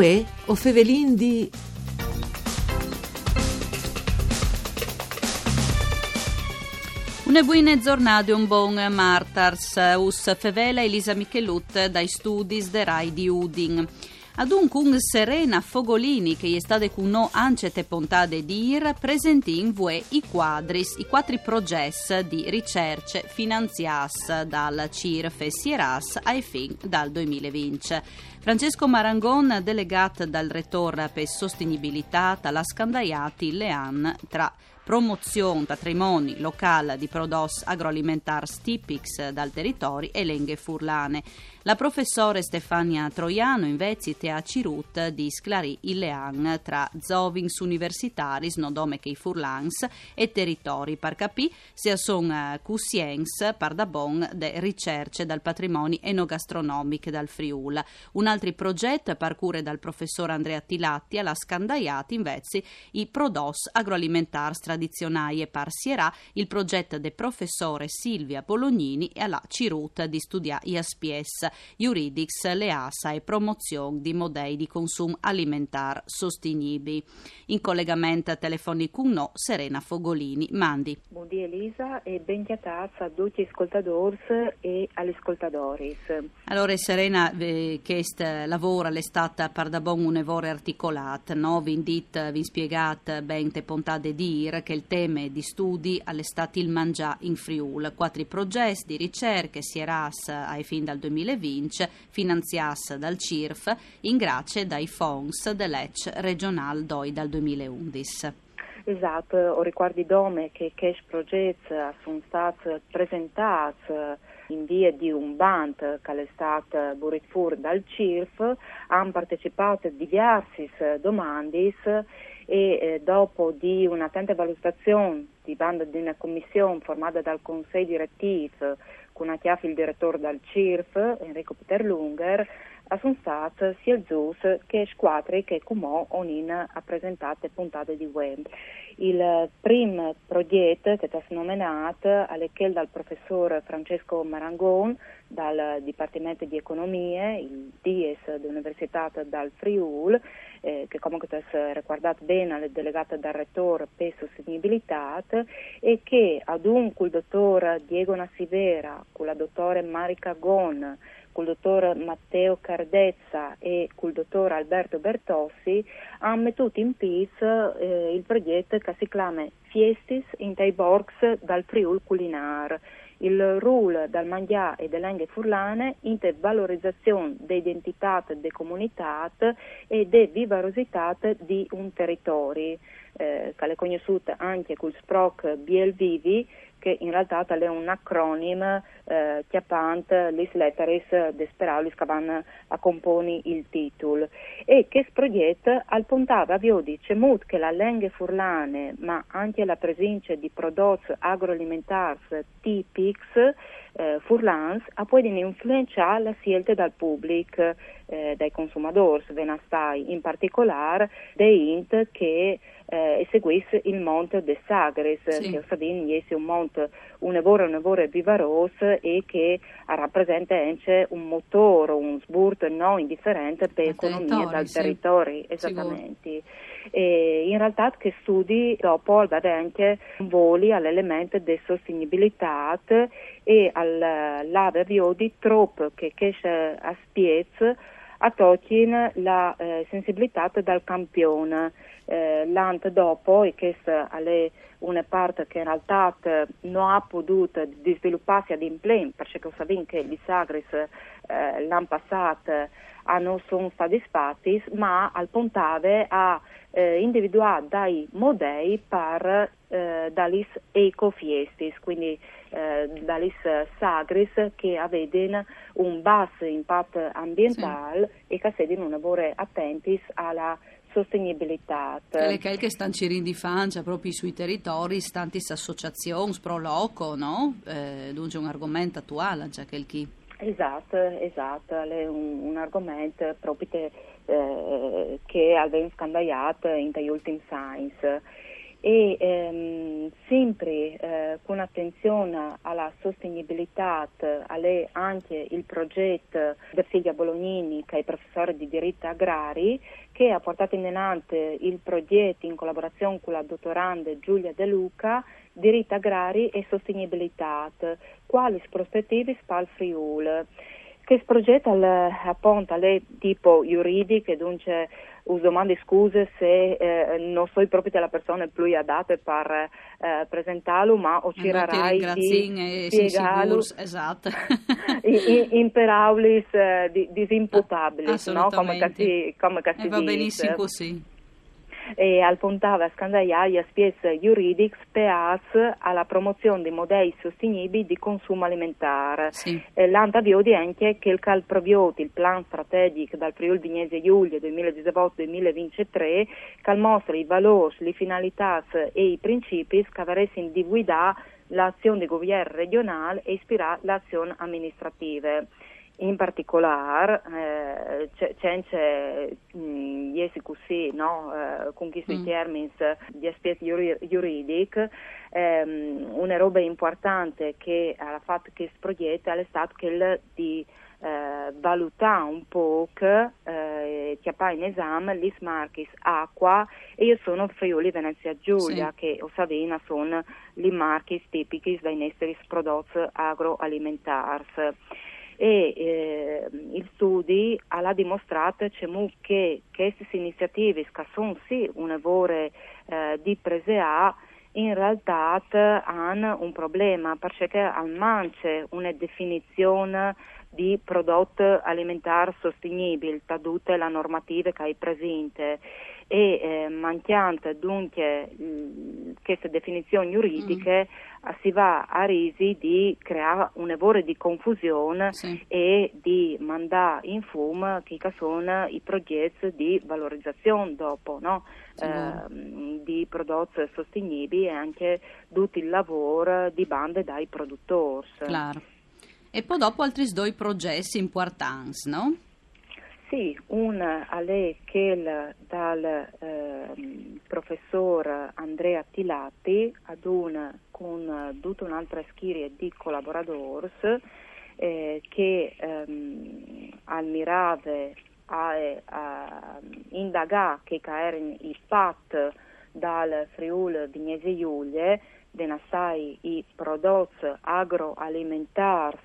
Uè, o fevelin di... Una buona giornata e un buon martars. Us fevela Elisa Michelut dai studi de Rai di Udin. Adunque un Serena Fogolini che è stata con no ancete pontade dir presenti in vue i quadris, i quattro progetti di ricerche finanziati dal CIRF e Sieras ai fin dal 2020. Francesco Marangon, delegato dal Rettore per Sostenibilità, alla Scandaiati Lean tra promozione patrimoni locale di prodotti agroalimentari tipici dal territorio e lenghe furlane. La professore Stefania Troiano invece te a Cirut di Sclari Lean tra Zovings universitaris, nodome che i furlans e territori par capì sia son eh, cusiens par da bon de ricerche dal patrimonio enogastronomico dal Friul. Un altro progetto parcure dal professor Andrea Tilatti alla Scandaiati invece i prodos agroalimentari tradizionali e parsierà il progetto del professore Silvia Bolognini e alla Cirut di studiare IASPS, Juridics, Leasa e promozione di modelli di consumo alimentare sostenibili. In collegamento telefonico con noi Serena Fogolini. Mandi. Buongiorno Elisa e ben chiatazza a tutti gli ascoltatori e agli ascoltatori. Allora Serena, eh, che lavora l'estate per da buon un'evore articolata, no? Vi indit, vi spiegat ben te pontate dir che il tema di studi all'estate il mangià in Friul, quattro progetti di ricerche si eras ai fin dal 2020, finanziati dal CIRF, in grazie dai fonds dell'EC regional DOI dal 2011. Esatto, ho ricordi dome che questi progetti sono stati presentati in via di un band che è stato burit dal CIRF, hanno partecipato diverse domande e eh, dopo di un'attenta valutazione di banda di una commissione formata dal Consiglio direttivo con a chiaffi il direttore dal CIRF, Enrico Peter Lunger, sono state sia ZUS che squadre che Cumò onin ha presentato puntate di web. Il primo progetto che è nominato è dal professor Francesco Marangon dal Dipartimento di Economia, il DIES dell'Università dal Friul, eh, che comunque è riguardato bene alle delegate dal Rettore per Sostenibilità e che adunque il dottor Diego Nassivera con la dottore Marica Gon col dottor Matteo Cardezza e col dottor Alberto Bertossi hanno messo in piazza eh, il progetto che si chiama Fiestis in Taiborgs dal Friul Culinar il ruolo dal mangià e delle lingue furlane in te valorizzazione dell'identità delle comunità e della vivarosità di un territorio, eh, che è conosciuta anche col SPROC Bielvivi, che in realtà è un acronimo eh, chiappante le letteres desperalis a componi il titolo. E che sproietta al pontava avviò cemut che la lingua furlane ma anche la presenza di prodotti agroalimentari tipici eh, furlans a poi influenzare la scelta dal pubblico eh, dai consumatori venastai in particolare dei int che eh, seguisse il monte de Sagres sì. che sapete è un monte un evore un evore vivaroso e che rappresenta anche un motore un sburto non indifferente per l'economia dal sì. territorio esattamente e in realtà che studi dopo anche voli all'elemento di sostenibilità e all'ave di troppo che esce a spiez a Tolkien la eh, sensibilità dal campione. Eh, l'ant dopo, e questa è una parte che in realtà non ha potuto svilupparsi ad implem, perché sappiamo che gli sagris eh, l'anno passato non sono stati fatti, ma al Pontave ha eh, individuato dai modelli per eh, dalis ecofiestis, quindi eh, dalis sagris che avevano un basso impatto ambientale sì. e che sedano un lavoro attenti alla sostenibilità. Le che stanno di fare proprio sui territori, stanti associazioni pro loco, no? Eh, dunque un argomento attuale, già che il chi. Esatto, esatto, è un, un argomento proprio eh, che abbiamo scambiato in the ultimi science e ehm, sempre eh, con attenzione alla sostenibilità, alle, anche il progetto del figlio Bolognini, che è professore di diritto agrari, che ha portato in avanti il progetto in collaborazione con la dottoranda Giulia De Luca, diritto agrari e sostenibilità, quali prospettive spal Friul che progetto appunto le tipo giuridiche, dunque domande scuse se eh, non sono proprio la persona più adatta per eh, presentarlo, ma o ci rarai di spiegarlo esatto. in, in peraulis eh, disimputabili, no? come, si, come si va benissimo così e al puntava a spies juridics peaz alla promozione di modelli sostenibili di consumo alimentare. Sì. Eh, L'anta biodi anche che il calprobioti, il plan strategico dal Friuli Vignese Giulia 2018-2023, che mostra i valori, le finalità e i principi che avrebbero di guidare l'azione di governo regionale e ispirare l'azione amministrativa in particolare eh, c'è iesi così no? eh, con questi mm. termini di aspetti giuridici ehm, una roba importante che ha fatto questo progetto è stato quello di eh, valutare un po' che eh, in esame gli marchi acqua e io sono Friuli Venezia Giulia sì. che o Savina sono gli marchi tipici dei nostri prodotti agroalimentari e eh, il studi ha dimostrato che queste iniziative sono sì un lavoro eh, di prese a in realtà hanno un problema perché al manca una definizione di prodotto alimentare sostenibile, da tutte le normative che hai presente. E eh, manchiante dunque queste definizioni giuridiche mm. si va a risi di creare un errore di confusione sì. e di mandare in fumo che sono i progetti di valorizzazione dopo no? sì. eh, di prodotti sostenibili e anche tutto il lavoro di bande dai produttori. Claro. E poi dopo altri due progetti importanti, no? Sì, un alle che dal eh, professor Andrea Tilati ad un con tutta un'altra schiera di collaboratori eh, che ehm, almirave a, a indagare che erano i pat dal Friuli Vignese Giulie denasai i prodotti agroalimentari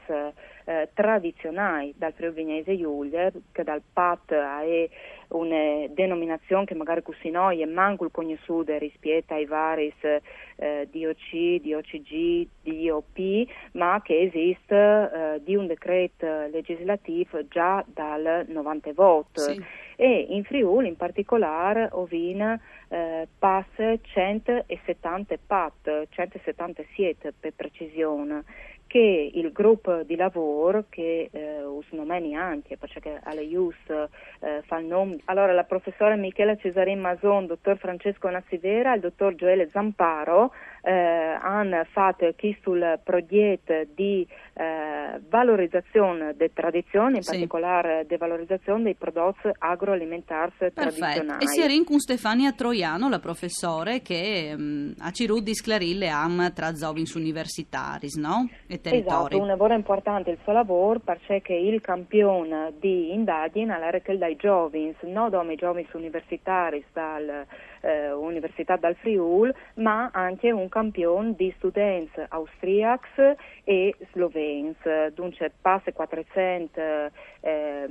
eh, tradizionali dal Friuli Giulia, che dal PAT è una denominazione che magari così noi è manco conosciuta rispetto ai vari eh, DOC, DOCG, DOP, ma che esiste eh, di un decreto legislativo già dal 90 voto. Sì. E in Friuli in particolare Ovina eh, passa 170 PAT, 177 per precisione che il gruppo di lavoro che eh, usnomeni anche perché alle IUS eh, fa il nome allora la professora Michela Cesarin Mason, dottor Francesco Nassivera il dottor Gioele Zamparo eh, hanno fatto qui sul progetto di eh, valorizzazione delle tradizioni in sì. particolare di valorizzazione dei prodotti agroalimentari tradizionali e si è con Stefania Troiano la professore che mh, a Cirù di Sclarille am tra zovins universitari no? e territori. Esatto, un lavoro importante il suo lavoro perché il campione di indagine che dai giovani, non come giovani universitari dall'Università eh, dal Friul, ma anche un campione di studenti austriaci e sloveni. Dunque passa 400 eh,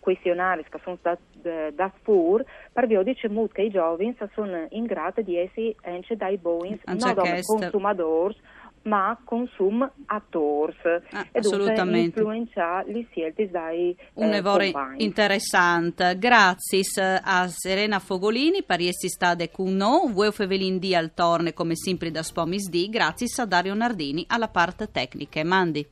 questionari che sono stati eh, da FUR per vi dice che i giovani sono in grado di essere anche dai buoni, non come consumatori ma consum a tours ah, e dunque influenza le scelte dai un eh, interessante. Grazie a Serena Fogolini pariesti stade con noi voi fevelin di al torne come sempre da spomis di grazie a Dario Nardini alla parte tecnica mandi